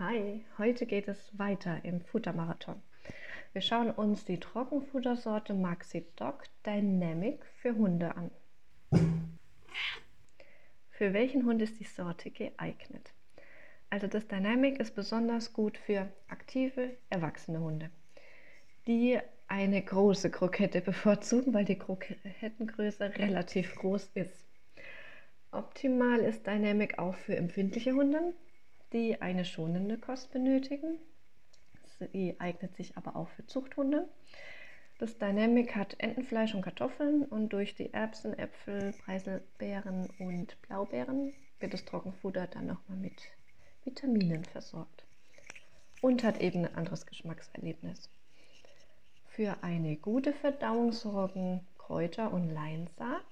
Hi, heute geht es weiter im Futtermarathon. Wir schauen uns die Trockenfuttersorte Maxi Dog Dynamic für Hunde an. Für welchen Hund ist die Sorte geeignet? Also das Dynamic ist besonders gut für aktive, erwachsene Hunde, die eine große Krokette bevorzugen, weil die Krokettengröße relativ groß ist. Optimal ist Dynamic auch für empfindliche Hunde, die eine schonende Kost benötigen. Sie eignet sich aber auch für Zuchthunde. Das Dynamic hat Entenfleisch und Kartoffeln und durch die Erbsen, Äpfel, Preiselbeeren und Blaubeeren wird das Trockenfutter dann nochmal mit Vitaminen versorgt und hat eben ein anderes Geschmackserlebnis. Für eine gute Verdauung sorgen Kräuter und Leinsaat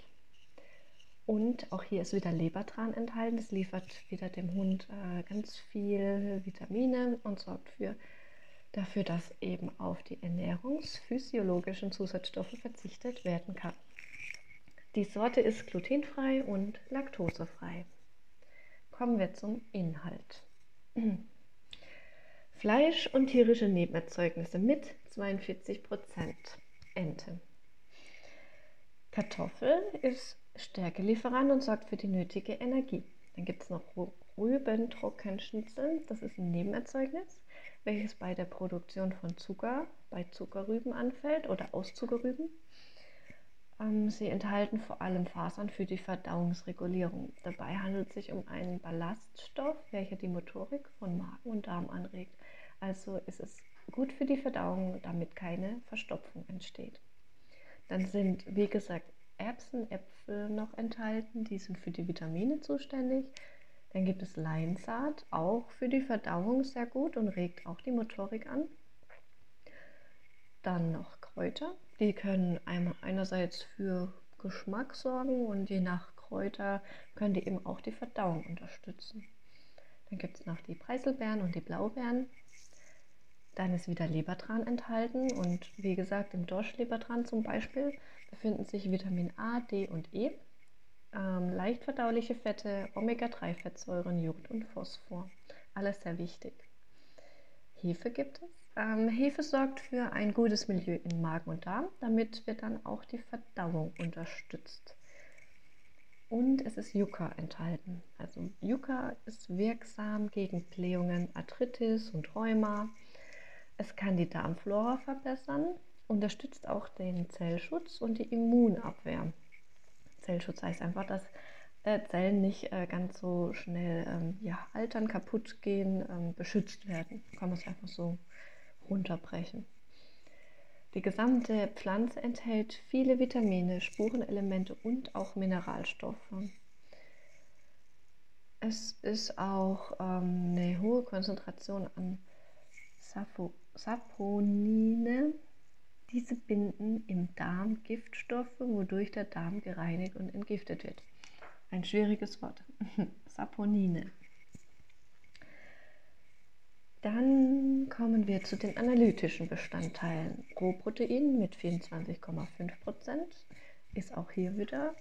und auch hier ist wieder Lebertran enthalten. Das liefert wieder dem Hund äh, ganz viel Vitamine und sorgt für, dafür, dass eben auf die ernährungsphysiologischen Zusatzstoffe verzichtet werden kann. Die Sorte ist glutenfrei und laktosefrei. Kommen wir zum Inhalt. Fleisch und tierische Nebenerzeugnisse mit 42% Ente. Kartoffel ist Stärkelieferant und sorgt für die nötige Energie. Dann gibt es noch Rübentrockenschnitzel, das ist ein Nebenerzeugnis, welches bei der Produktion von Zucker bei Zuckerrüben anfällt oder aus Zuckerrüben. Ähm, sie enthalten vor allem Fasern für die Verdauungsregulierung. Dabei handelt es sich um einen Ballaststoff, welcher die Motorik von Magen und Darm anregt. Also ist es gut für die Verdauung, damit keine Verstopfung entsteht. Dann sind, wie gesagt, Erbsen, Äpfel noch enthalten. Die sind für die Vitamine zuständig. Dann gibt es Leinsaat, auch für die Verdauung sehr gut und regt auch die Motorik an. Dann noch Kräuter. Die können einerseits für Geschmack sorgen und je nach Kräuter können die eben auch die Verdauung unterstützen. Dann gibt es noch die Preiselbeeren und die Blaubeeren. Dann ist wieder Lebertran enthalten und wie gesagt im Dorschlebertran zum Beispiel befinden sich Vitamin A, D und E, ähm, leicht verdauliche Fette, Omega-3-Fettsäuren, Jod und Phosphor. Alles sehr wichtig. Hefe gibt es. Ähm, Hefe sorgt für ein gutes Milieu in Magen und Darm, damit wird dann auch die Verdauung unterstützt. Und es ist Yucca enthalten. Also Yucca ist wirksam gegen Blähungen, Arthritis und Rheuma. Es kann die Darmflora verbessern unterstützt auch den Zellschutz und die Immunabwehr. Zellschutz heißt einfach, dass äh, Zellen nicht äh, ganz so schnell ähm, ja, altern, kaputt gehen, ähm, beschützt werden. Kann man es einfach so runterbrechen. Die gesamte Pflanze enthält viele Vitamine, Spurenelemente und auch Mineralstoffe. Es ist auch ähm, eine hohe Konzentration an Saponine, diese binden im Darm Giftstoffe, wodurch der Darm gereinigt und entgiftet wird. Ein schwieriges Wort. Saponine. Dann kommen wir zu den analytischen Bestandteilen. Rohprotein mit 24,5% ist auch hier wieder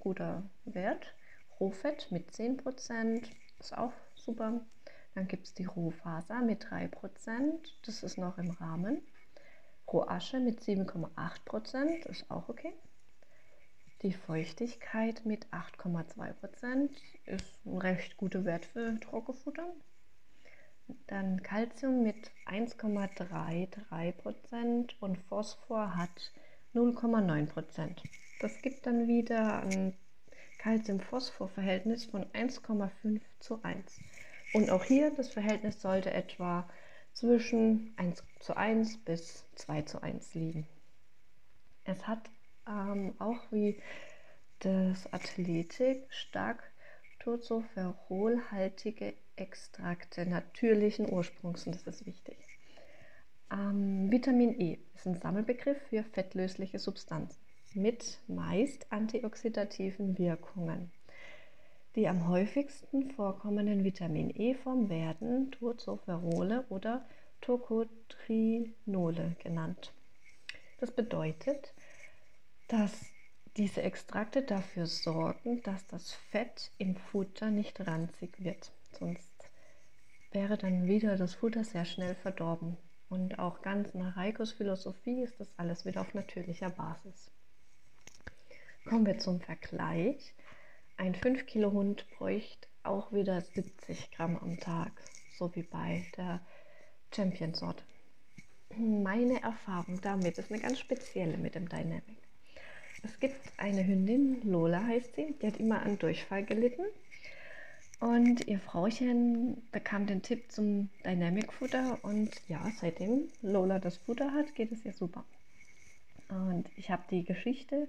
guter Wert. Rohfett mit 10% ist auch super. Dann gibt es die Rohfaser mit 3%, das ist noch im Rahmen. Rohasche mit 7,8% ist auch okay. Die Feuchtigkeit mit 8,2% ist ein recht guter Wert für Trockenfutter. Dann Calcium mit 1,33% und Phosphor hat 0,9% Das gibt dann wieder ein Calcium-Phosphor-Verhältnis von 1,5 zu 1. Und auch hier das Verhältnis sollte etwa zwischen 1 zu 1 bis 2 zu 1 liegen. Es hat ähm, auch wie das Athletik stark tozopherolhaltige Extrakte natürlichen Ursprungs und das ist wichtig. Ähm, Vitamin E ist ein Sammelbegriff für fettlösliche Substanzen mit meist antioxidativen Wirkungen. Die am häufigsten vorkommenden Vitamin E-Formen werden Tocopherole oder Tocotrinole genannt. Das bedeutet, dass diese Extrakte dafür sorgen, dass das Fett im Futter nicht ranzig wird. Sonst wäre dann wieder das Futter sehr schnell verdorben. Und auch ganz nach Reikos Philosophie ist das alles wieder auf natürlicher Basis. Kommen wir zum Vergleich. Ein 5 Kilo Hund bräuchte auch wieder 70 Gramm am Tag, so wie bei der Champion-Sorte. Meine Erfahrung damit ist eine ganz spezielle mit dem Dynamic. Es gibt eine Hündin, Lola heißt sie, die hat immer an Durchfall gelitten. Und ihr Frauchen bekam den Tipp zum Dynamic Futter und ja, seitdem Lola das Futter hat, geht es ihr super. Und ich habe die Geschichte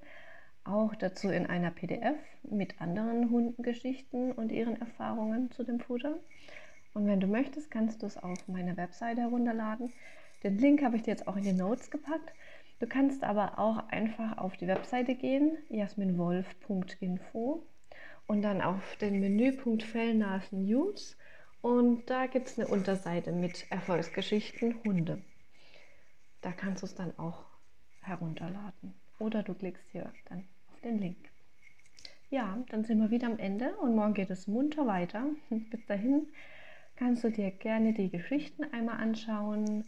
auch dazu in einer PDF mit anderen Hundengeschichten und ihren Erfahrungen zu dem Futter. Und wenn du möchtest, kannst du es auf meine Webseite herunterladen. Den Link habe ich dir jetzt auch in die Notes gepackt. Du kannst aber auch einfach auf die Webseite gehen, jasminwolf.info und dann auf den Menüpunkt Fellnasen News und da gibt es eine Unterseite mit Erfolgsgeschichten Hunde. Da kannst du es dann auch herunterladen oder du klickst hier dann auf den Link. Ja, dann sind wir wieder am Ende und morgen geht es munter weiter. Bis dahin kannst du dir gerne die Geschichten einmal anschauen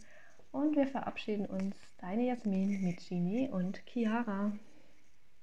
und wir verabschieden uns, deine Jasmin mit Genie und Chiara.